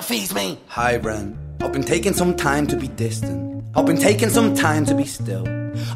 feeds me. Hi, Ran. I've been taking some time to be distant. I've been taking some time to be still.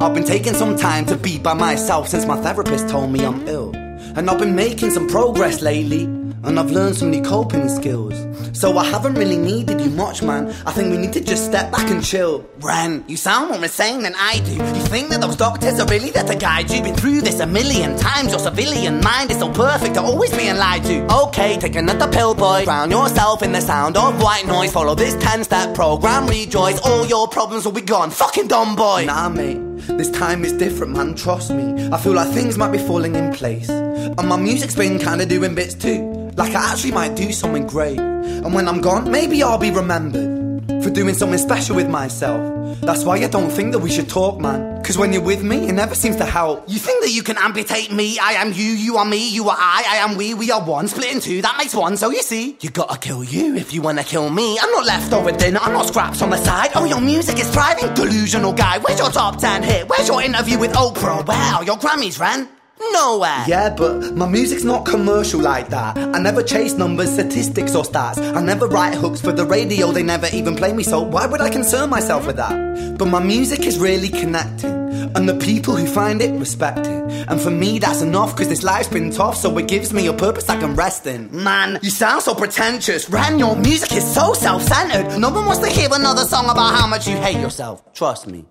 I've been taking some time to be by myself since my therapist told me I'm ill. And I've been making some progress lately. And I've learned some new coping skills. So I haven't really needed you much, man. I think we need to just step back and chill. Ren, you sound more insane than I do. You think that those doctors are really there to guide you? Been through this a million times. Your civilian mind is so perfect to always being lied to. Okay, take another pill, boy. Drown yourself in the sound of white noise. Follow this 10 step program, rejoice. All your problems will be gone. Fucking dumb boy. Nah, mate. This time is different, man. Trust me. I feel like things might be falling in place. And my music's been kinda doing bits too. Like I actually might do something great. And when I'm gone, maybe I'll be remembered for doing something special with myself. That's why I don't think that we should talk, man. Cause when you're with me, it never seems to help. You think that you can amputate me? I am you, you are me, you are I, I am we, we are one. Split in two, that makes one. So you see, you gotta kill you if you wanna kill me. I'm not leftover dinner, I'm not scraps on the side. Oh, your music is thriving, delusional guy. Where's your top 10 hit? Where's your interview with Oprah? Where are your Grammys, Ran? Nowhere. Yeah, but my music's not commercial like that. I never chase numbers, statistics, or stats. I never write hooks for the radio, they never even play me, so why would I concern myself with that? But my music is really connecting. And the people who find it respect it. And for me, that's enough, cause this life's been tough, so it gives me a purpose I can rest in. Man, you sound so pretentious. Ran, your music is so self centered. No one wants to hear another song about how much you hate yourself. Trust me.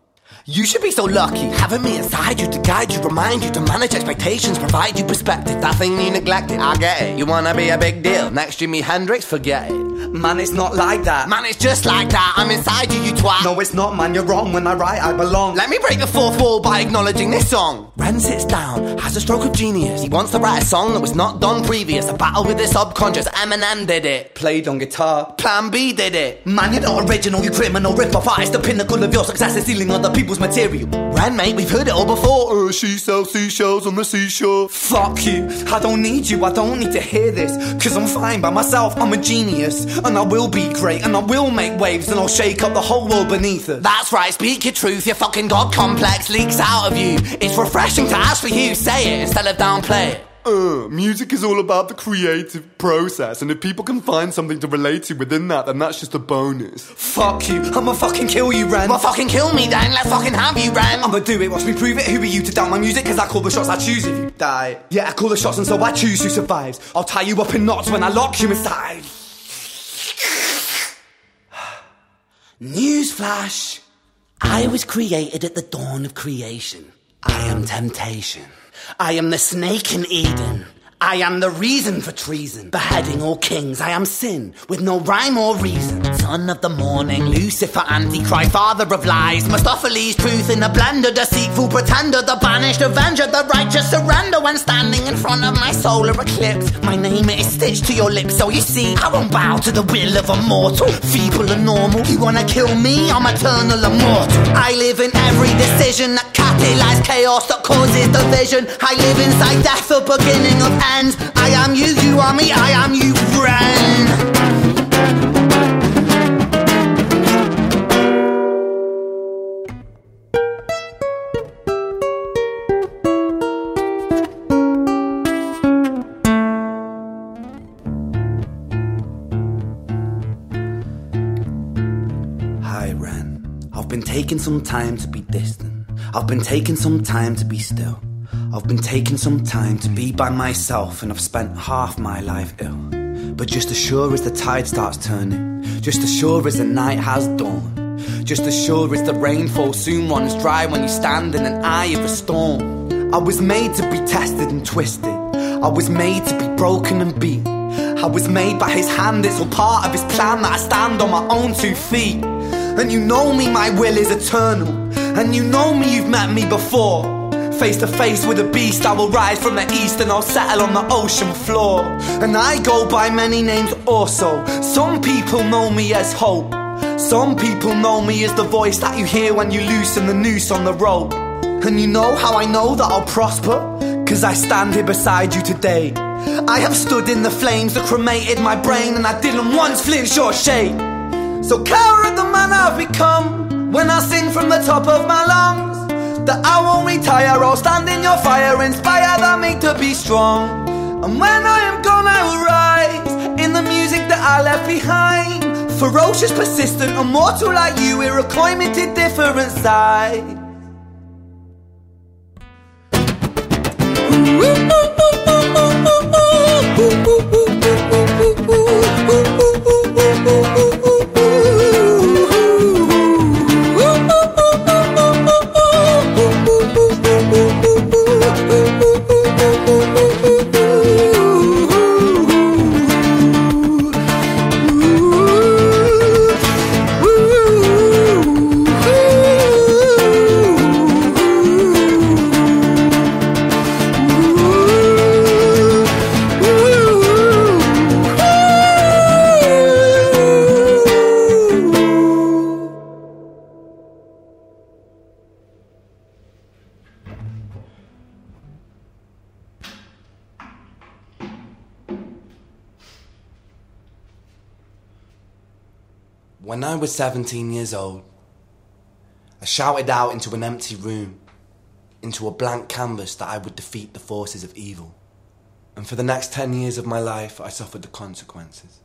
You should be so lucky having me inside you to guide you, remind you to manage expectations, provide you perspective. That thing you neglected, I get it. You wanna be a big deal? Next Jimi Hendrix, forget it. Man, it's not like that. Man, it's just like that. I'm inside you, you twat. No, it's not, man. You're wrong. When I write, I belong. Let me break the fourth wall by acknowledging this song. Ren sits down, has a stroke of genius. He wants to write a song that was not done previous. A battle with his subconscious. Eminem did it. Played on guitar. Plan B did it. Man, you're not original. You criminal rip-off artist. The pinnacle of your success is stealing other people's material. Ren, mate, we've heard it all before. Uh, she sells seashells on the seashore. Fuck you. I don't need you. I don't need to hear this. Cause I'm fine by myself. I'm a genius. And I will be great. And I will make waves. And I'll shake up the whole world beneath us. That's right. Speak your truth. Your fucking god complex leaks out of you. It's refreshing to ask for you. Say it instead of downplay it. Uh, music is all about the creative process, and if people can find something to relate to within that, then that's just a bonus. Fuck you. I'ma fucking kill you, Ren. Well, fucking kill me then. Let's fucking have you, Ren. I'ma do it. Watch me prove it. Who are you to doubt my music? Cause I call the shots I choose if you die. Yeah, I call the shots and so I choose who survives. I'll tie you up in knots when I lock you inside. Newsflash. I was created at the dawn of creation. I am temptation. I am the snake in Eden. I am the reason for treason, beheading all kings. I am sin, with no rhyme or reason. Son of the morning, Lucifer, Antichrist, father of lies. Mustopheles, truth in a blender, deceitful pretender, the banished avenger, the righteous surrender. When standing in front of my solar eclipse, my name is stitched to your lips. So you see, I won't bow to the will of a mortal, feeble and normal. You wanna kill me? I'm eternal immortal. I live in every decision that catalyzes chaos that causes division. I live inside death, the beginning of end. I am you, you are me, I am you, Ren. Taking some time to be distant. I've been taking some time to be still. I've been taking some time to be by myself, and I've spent half my life ill. But just as sure as the tide starts turning, just as sure as the night has dawned, just as sure as the rainfall soon runs dry when you stand in an eye of a storm. I was made to be tested and twisted. I was made to be broken and beat. I was made by his hand, it's all part of his plan that I stand on my own two feet. And you know me, my will is eternal. And you know me, you've met me before. Face to face with a beast, I will rise from the east and I'll settle on the ocean floor. And I go by many names also. Some people know me as hope. Some people know me as the voice that you hear when you loosen the noose on the rope. And you know how I know that I'll prosper? Cause I stand here beside you today. I have stood in the flames that cremated my brain, and I didn't once flinch or shake. So coward the man I've become when I sing from the top of my lungs. That I won't retire, I'll stand in your fire, inspire that me to be strong. And when I am gone, I will rise in the music that I left behind. Ferocious, persistent, immortal like you, we're a climate different side. When I was 17 years old, I shouted out into an empty room, into a blank canvas that I would defeat the forces of evil. And for the next 10 years of my life, I suffered the consequences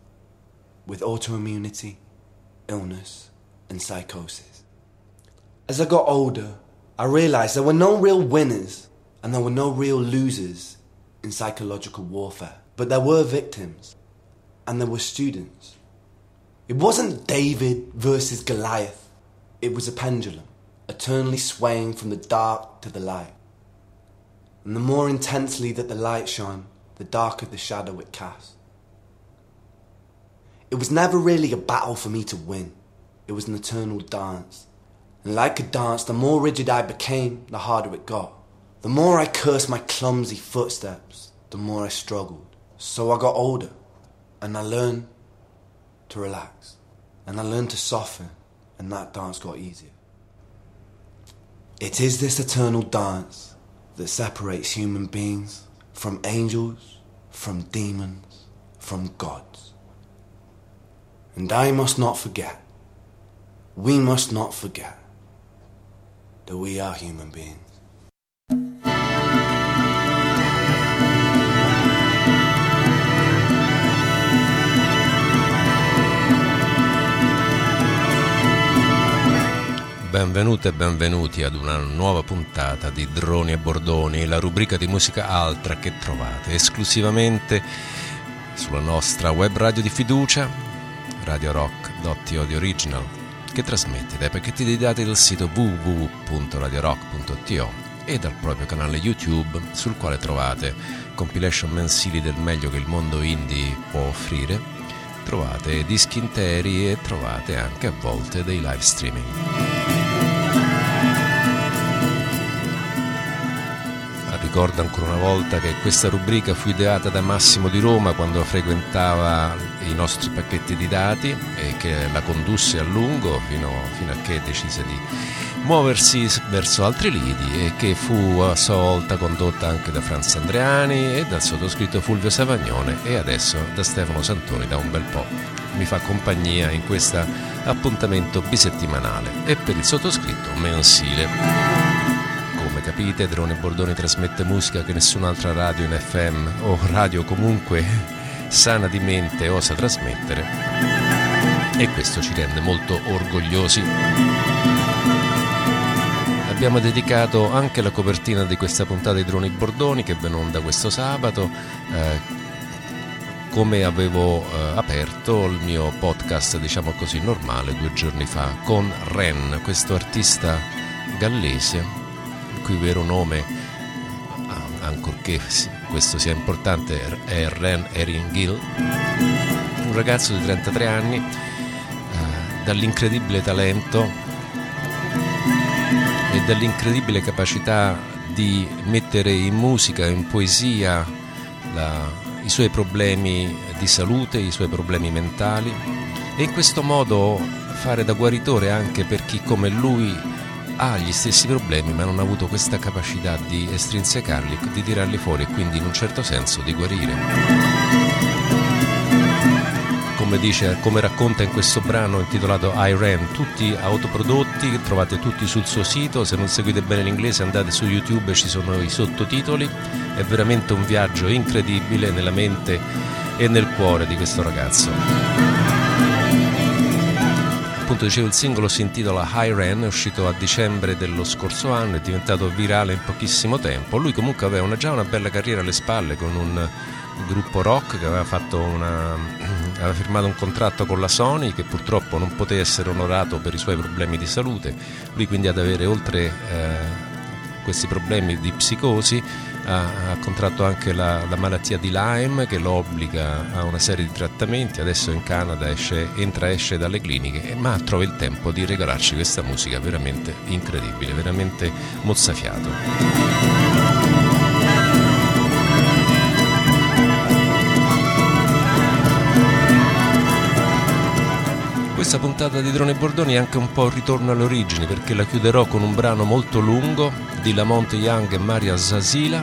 with autoimmunity, illness, and psychosis. As I got older, I realized there were no real winners and there were no real losers in psychological warfare, but there were victims and there were students. It wasn't David versus Goliath, it was a pendulum, eternally swaying from the dark to the light. And the more intensely that the light shone, the darker the shadow it cast. It was never really a battle for me to win, it was an eternal dance. And like a dance, the more rigid I became, the harder it got. The more I cursed my clumsy footsteps, the more I struggled. So I got older, and I learned to relax. And I learned to soften, and that dance got easier. It is this eternal dance that separates human beings from angels, from demons, from gods. And I must not forget, we must not forget that we are human beings. Benvenute e benvenuti ad una nuova puntata di Droni e Bordoni, la rubrica di musica altra che trovate esclusivamente sulla nostra web radio di fiducia, Radio Rock.to di Original, che trasmette dai pacchetti dei dati del sito www.radiorock.to e dal proprio canale YouTube, sul quale trovate compilation mensili del meglio che il mondo indie può offrire, trovate dischi interi e trovate anche a volte dei live streaming. Ricordo ancora una volta che questa rubrica fu ideata da Massimo di Roma quando frequentava i nostri pacchetti di dati e che la condusse a lungo fino, fino a che decise di muoversi verso altri lidi e che fu a sua volta condotta anche da Franz Andreani e dal sottoscritto Fulvio Savagnone e adesso da Stefano Santoni da un bel po'. Mi fa compagnia in questo appuntamento bisettimanale e per il sottoscritto mensile capite, Drone Bordoni trasmette musica che nessun'altra radio in FM o radio comunque sana di mente osa trasmettere e questo ci rende molto orgogliosi. Abbiamo dedicato anche la copertina di questa puntata di Droni Bordoni che va in onda questo sabato. Eh, come avevo eh, aperto il mio podcast, diciamo così, normale due giorni fa con Ren, questo artista gallese cui vero nome, ancorché questo sia importante, è Ren Eringil, un ragazzo di 33 anni, eh, dall'incredibile talento e dall'incredibile capacità di mettere in musica, in poesia, la, i suoi problemi di salute, i suoi problemi mentali e in questo modo fare da guaritore anche per chi come lui ha gli stessi problemi ma non ha avuto questa capacità di estrinsecarli, di tirarli fuori e quindi in un certo senso di guarire come, dice, come racconta in questo brano intitolato I Ran, tutti autoprodotti, trovate tutti sul suo sito, se non seguite bene l'inglese andate su YouTube, ci sono i sottotitoli, è veramente un viaggio incredibile nella mente e nel cuore di questo ragazzo. Appunto dicevo il singolo si intitola High Ran, è uscito a dicembre dello scorso anno, è diventato virale in pochissimo tempo. Lui comunque aveva una, già una bella carriera alle spalle con un gruppo rock che aveva, una, aveva, firmato un contratto con la Sony che purtroppo non poté essere onorato per i suoi problemi di salute. Lui quindi ad avere oltre eh, questi problemi di psicosi ha, ha contratto anche la, la, malattia di Lyme che lo obbliga a una serie di trattamenti, adesso in Canada esce, entra e esce dalle cliniche, ma trova il tempo di regalarci questa musica veramente incredibile, veramente mozzafiato. Questa puntata di Drone Bordoni è anche un po' un ritorno alle origini perché la chiuderò con un brano molto lungo di Lamont Young e Maria Zasila.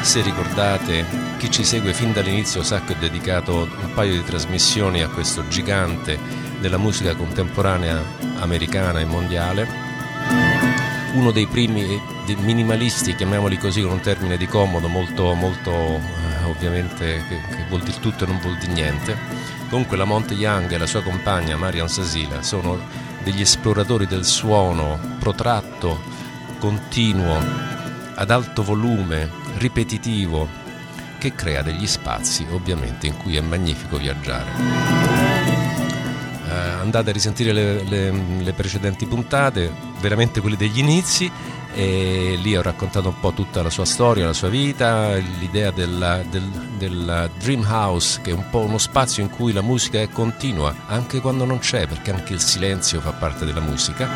Se ricordate, chi ci segue fin dall'inizio sa che ho dedicato un paio di trasmissioni a questo gigante della musica contemporanea americana e mondiale. Uno dei primi minimalisti, chiamiamoli così con un termine di comodo, molto, molto eh, ovviamente che, che vuol dire tutto e non vuol dire niente Comunque la Monte Young e la sua compagna Marian Sasila sono degli esploratori del suono protratto, continuo, ad alto volume, ripetitivo, che crea degli spazi ovviamente in cui è magnifico viaggiare. Eh, andate a risentire le, le, le precedenti puntate, veramente quelle degli inizi e lì ho raccontato un po' tutta la sua storia, la sua vita, l'idea del, del, del, Dream House che è un po' uno spazio in cui la musica è continua anche quando non c'è perché anche il silenzio fa parte della musica,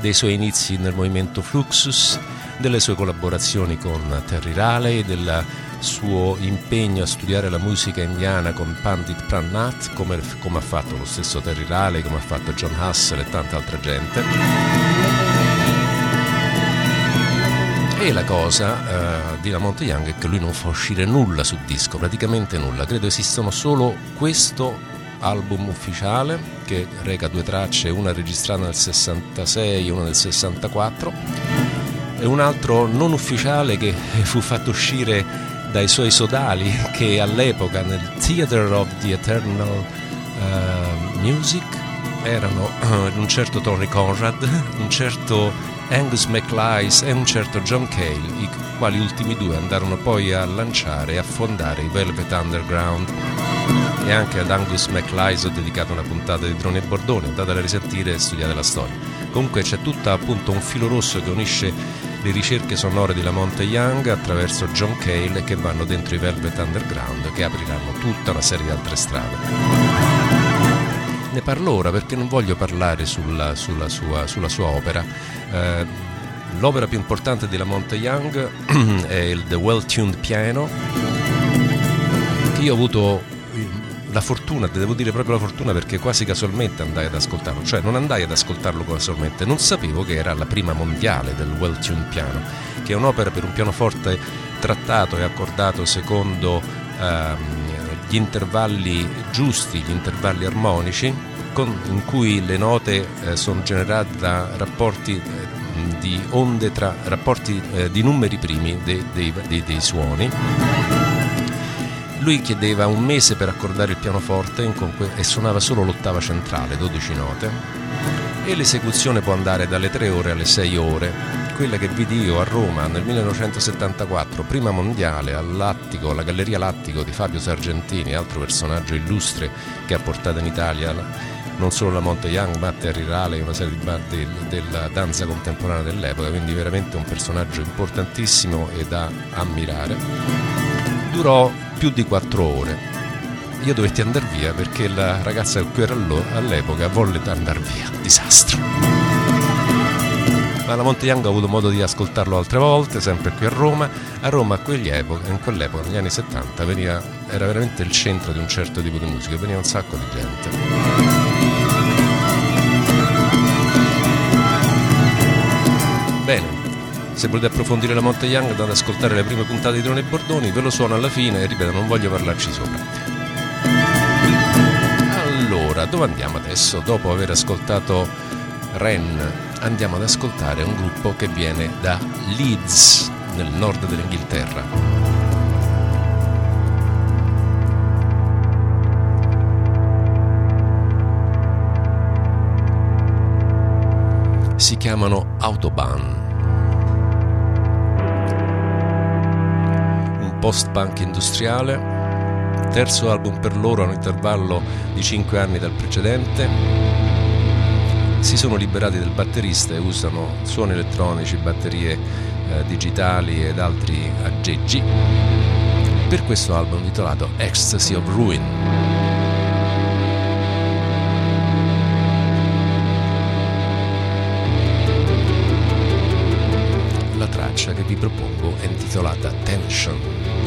dei suoi inizi nel movimento Fluxus, delle sue collaborazioni con Terry Riley, del suo impegno a studiare la musica indiana con Pandit Prannath come, come ha fatto lo stesso Terry Riley, come ha fatto John Hussle e tanta altra gente. E la cosa uh, di Lamont Young è che lui non fa uscire nulla su disco, praticamente nulla. Credo esistano solo questo album ufficiale che reca due tracce, una registrata nel 66 e una nel 64 e un altro non ufficiale che fu fatto uscire dai suoi sodali che all'epoca nel Theater of the Eternal uh, Music erano uh, un certo Tony Conrad, un certo Angus MacLise e un certo John Cale, i quali ultimi due andarono poi a lanciare e a fondare i Velvet Underground. E anche ad Angus MacLise ho dedicato una puntata di Droni e Bordone, andate a risentire e studiate la storia. Comunque c'è tutto appunto un filo rosso che unisce le ricerche sonore di Lamont Young attraverso John Cale che vanno dentro i Velvet Underground che apriranno tutta una serie di altre strade ne parlo ora perché non voglio parlare sulla, sulla, sua, sulla sua, opera. Eh, l'opera più importante di Lamont Young è il The Well Tuned Piano, che io ho avuto la fortuna, devo dire proprio la fortuna perché quasi casualmente andai ad ascoltarlo, cioè non andai ad ascoltarlo casualmente, non sapevo che era la prima mondiale del Well Tuned Piano, che è un'opera per un pianoforte trattato e accordato secondo ehm, gli intervalli giusti, gli intervalli armonici, con, in cui le note eh, sono generate da rapporti eh, di onde tra rapporti eh, di numeri primi dei, dei, dei, dei, suoni. Lui chiedeva un mese per accordare il pianoforte e suonava solo l'ottava centrale, 12 note, e l'esecuzione può andare dalle 3 ore alle 6 ore quella che vidi io a Roma nel 1974, prima mondiale, all'Attico, alla Galleria Lattico di Fabio Sargentini, altro personaggio illustre che ha portato in Italia non solo la Monte Young, ma Terry Raleigh, una serie di bande della danza contemporanea dell'epoca, quindi veramente un personaggio importantissimo e da ammirare. Durò più di quattro ore. Io dovetti andare via perché la ragazza cui ero all'epoca volle andare via. Disastro ma la Monte Young ho avuto modo di ascoltarlo altre volte, sempre qui a Roma. A Roma in quell'epoca, negli anni 70, veniva, era veramente il centro di un certo tipo di musica, veniva un sacco di gente. Bene, se volete approfondire la Monte Young andate ad ascoltare le prime puntate di Drone e Bordoni, ve lo suono alla fine e ripeto, non voglio parlarci sopra. Allora, dove andiamo adesso? Dopo aver ascoltato Ren, andiamo ad ascoltare un gruppo che viene da Leeds, nel nord dell'Inghilterra. si chiamano Autobahn. Un post-punk industriale, terzo album per loro a un intervallo di 5 anni dal precedente. Si sono liberati del batterista e usano suoni elettronici, batterie eh, digitali ed altri aggeggi per questo album intitolato Ecstasy of Ruin. traccia che vi propongo è intitolata Tension.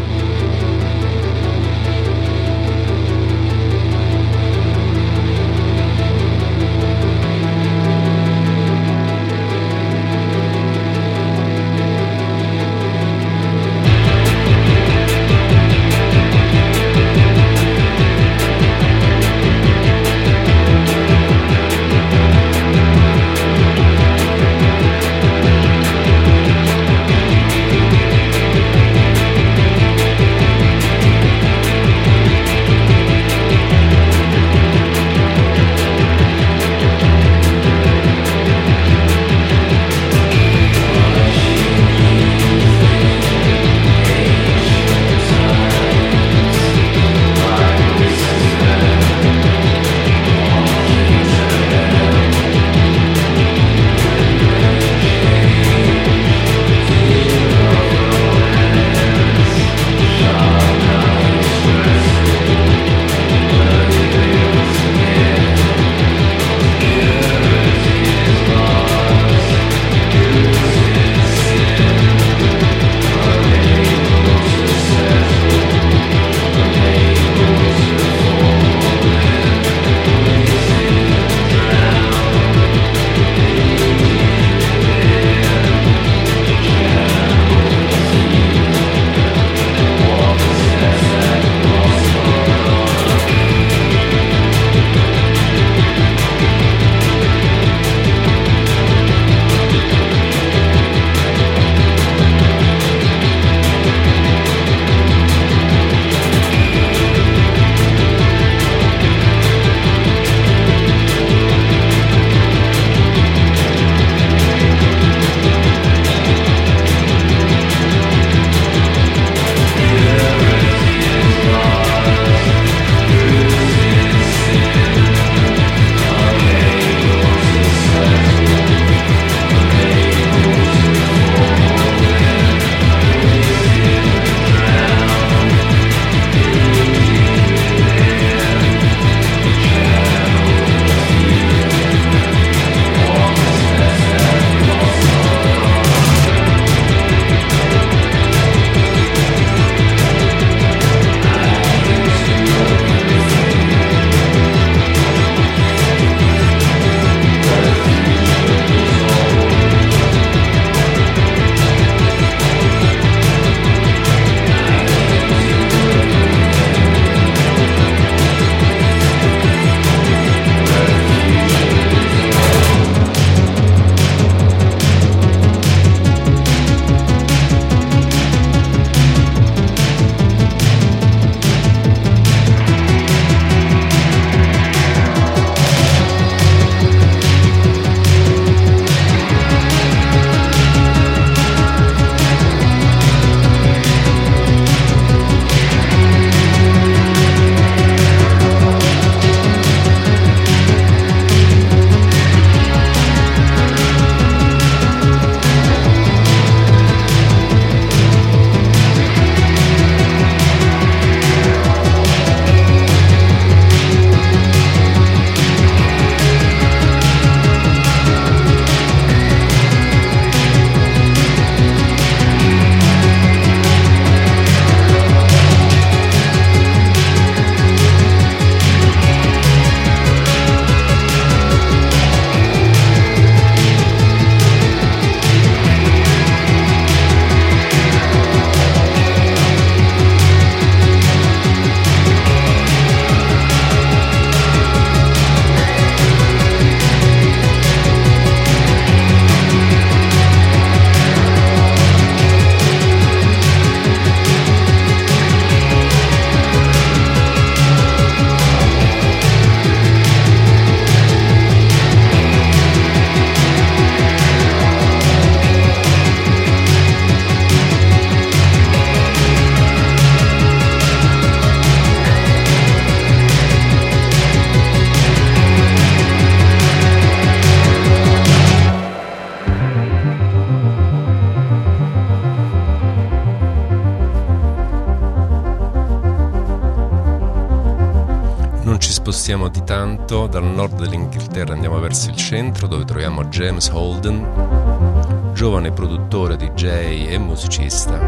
Spostiamo di tanto, dal nord dell'Inghilterra andiamo verso il centro dove troviamo James Holden, giovane produttore, DJ e musicista,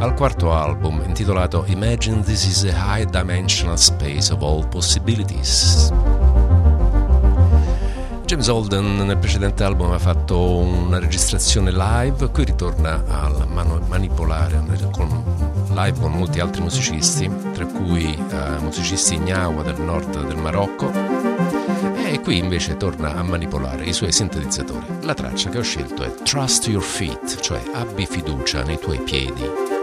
al quarto album intitolato Imagine This is a High Dimensional Space of All Possibilities. James Holden nel precedente album ha fatto una registrazione live, qui ritorna a manipolare con live con molti altri musicisti, tra cui uh, musicisti ignawa del nord del Marocco, e qui invece torna a manipolare i suoi sintetizzatori. La traccia che ho scelto è Trust Your Feet, cioè abbi fiducia nei tuoi piedi.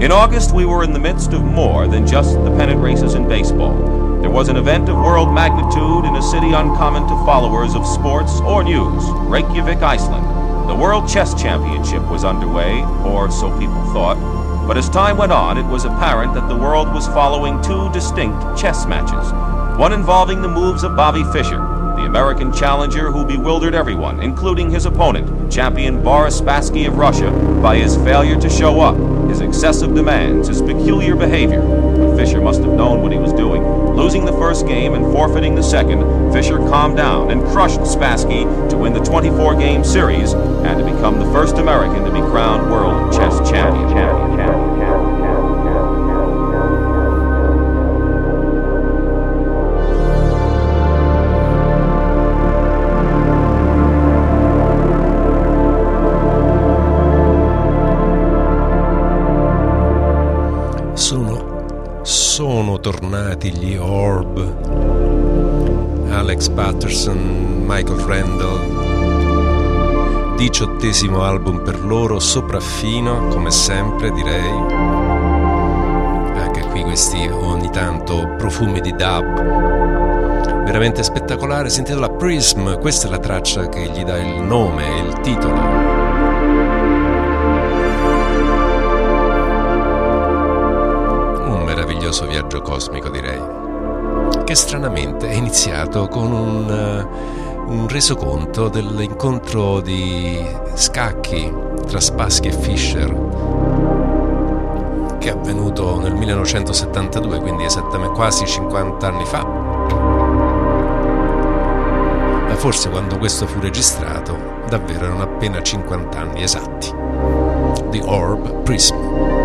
In August, we were in the midst of more than just the pennant races in baseball. There was an event of world magnitude in a city uncommon to followers of sports or news, Reykjavik, Iceland. The World Chess Championship was underway, or so people thought, but as time went on, it was apparent that the world was following two distinct chess matches. One involving the moves of Bobby Fischer, the American challenger who bewildered everyone, including his opponent, champion Boris Spassky of Russia, by his failure to show up, his excessive demands, his peculiar behavior. But Fischer must have known what he was doing. Losing the first game and forfeiting the second, Fischer calmed down and crushed Spassky to win the 24 game series and to become the first American to be crowned world chess champion, champion tornati gli Orb, Alex Patterson, Michael Randall, diciottesimo album per loro, sopraffino, come sempre direi. Anche qui questi ogni tanto profumi di dub. Veramente spettacolare, si intitola Prism, questa è la traccia che gli dà il nome, il titolo. Cosmico direi, che stranamente è iniziato con un, uh, un resoconto dell'incontro di scacchi tra Spassky e Fischer che è avvenuto nel 1972, quindi esattamente quasi 50 anni fa. Ma forse quando questo fu registrato davvero erano appena 50 anni esatti. The Orb Prism.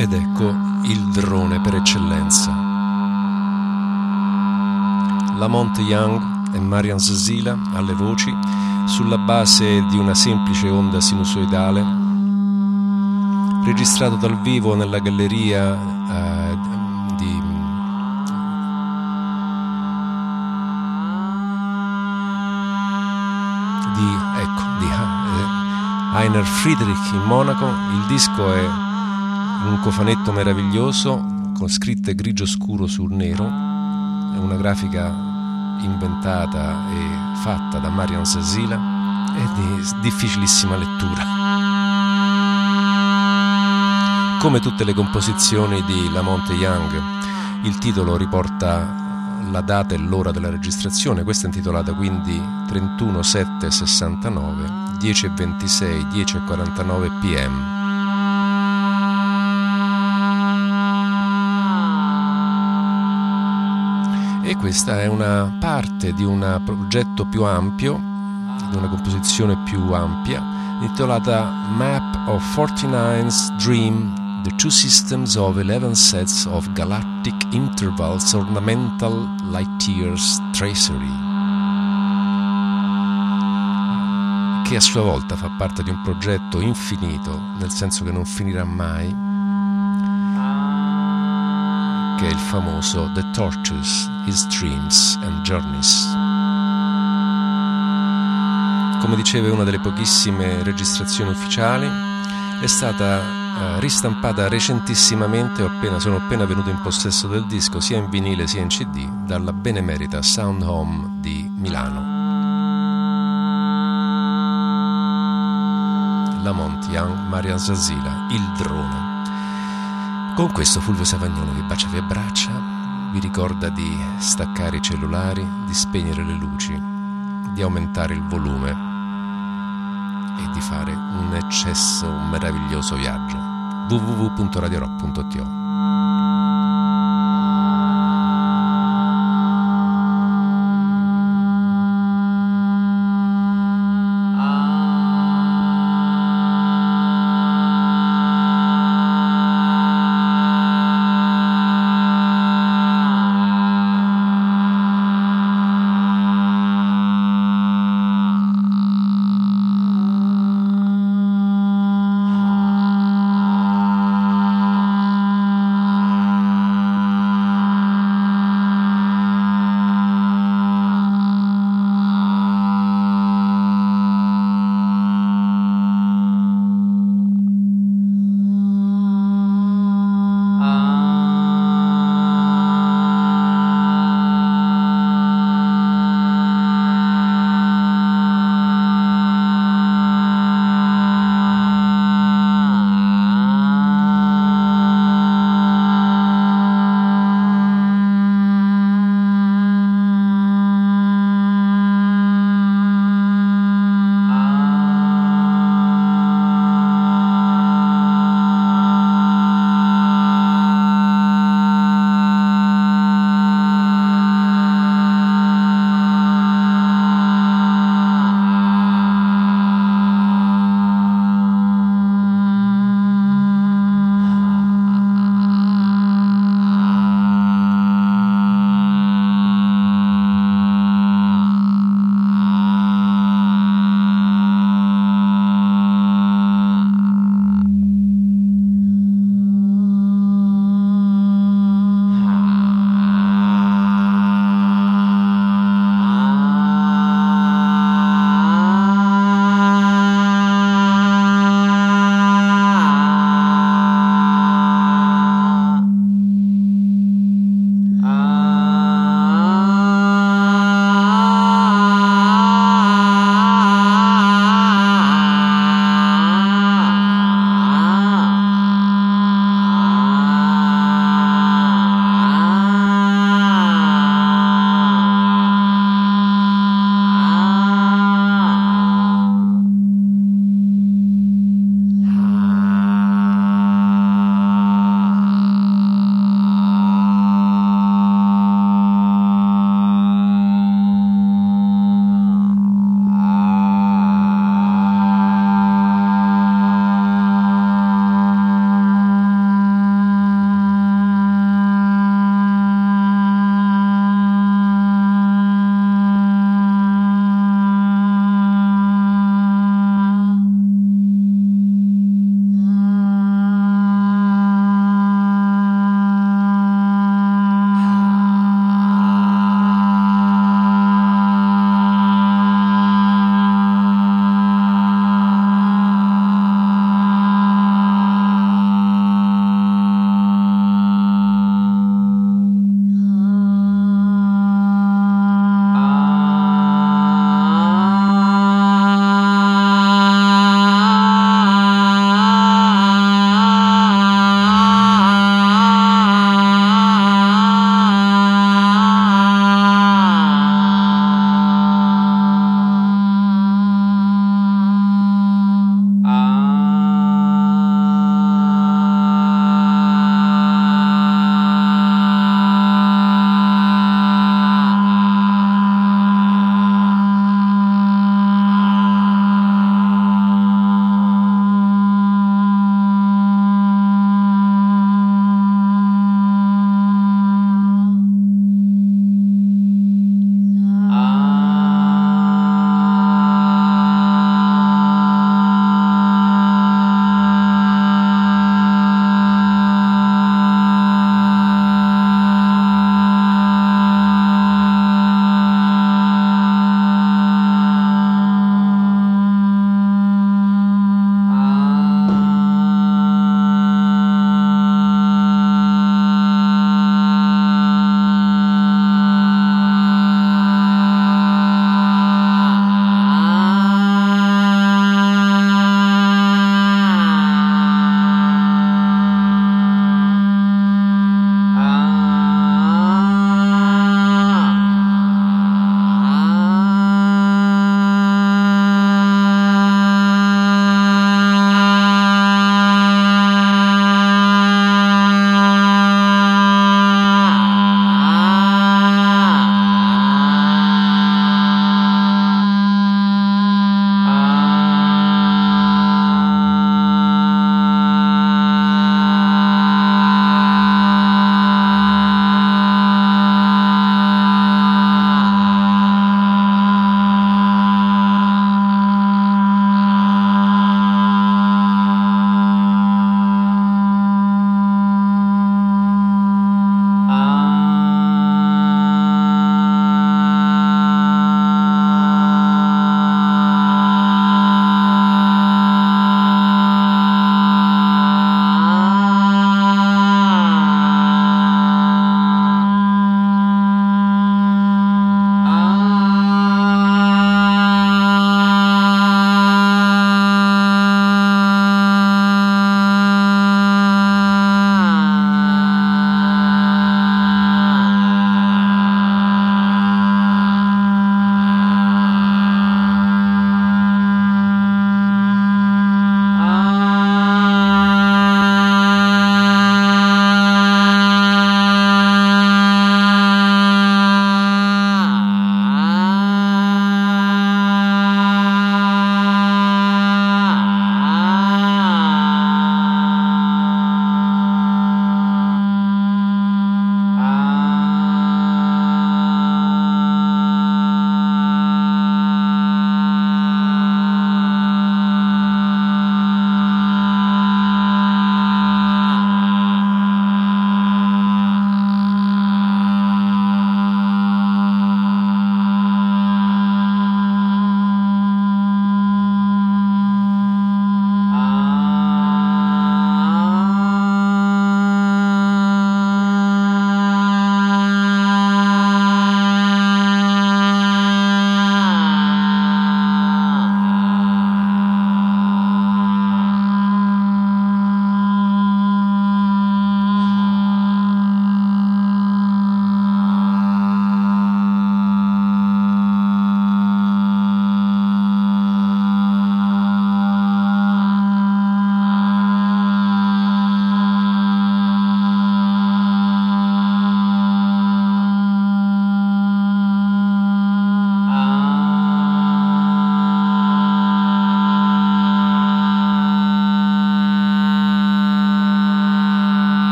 Ed ecco il drone per eccellenza. Lamont Young e Marian Zazila alle voci sulla base di una semplice onda sinusoidale registrato dal vivo nella galleria eh, di di, ecco, di eh, Heiner Friedrich in Monaco. Il disco è un cofanetto meraviglioso con scritte grigio scuro sul nero, è una grafica inventata e fatta da Marian Sasila e di difficilissima lettura. Come tutte le composizioni di Lamonte Young, il titolo riporta la data e l'ora della registrazione, questa è intitolata quindi 31 7 69 10 26 10 49 pm. E questa è una parte di un progetto più ampio, di una composizione più ampia, intitolata Map of 49's Dream, The Two Systems of 11 Sets of Galactic Intervals Ornamental Light Years Tracery, che a sua volta fa parte di un progetto infinito, nel senso che non finirà mai, che è il famoso The Torches, His Dreams and Journeys. Come diceva una delle pochissime registrazioni ufficiali, è stata eh, ristampata recentissimamente, appena, sono appena venuto in possesso del disco, sia in vinile sia in CD, dalla benemerita Sound Home di Milano. Lamont Young, Marian Zazila, Il Drone. Con questo Fulvio Savagnone vi bacia vi abbraccia, vi ricorda di staccare i cellulari, di spegnere le luci, di aumentare il volume e di fare un eccesso, un meraviglioso viaggio. www.radiorock.it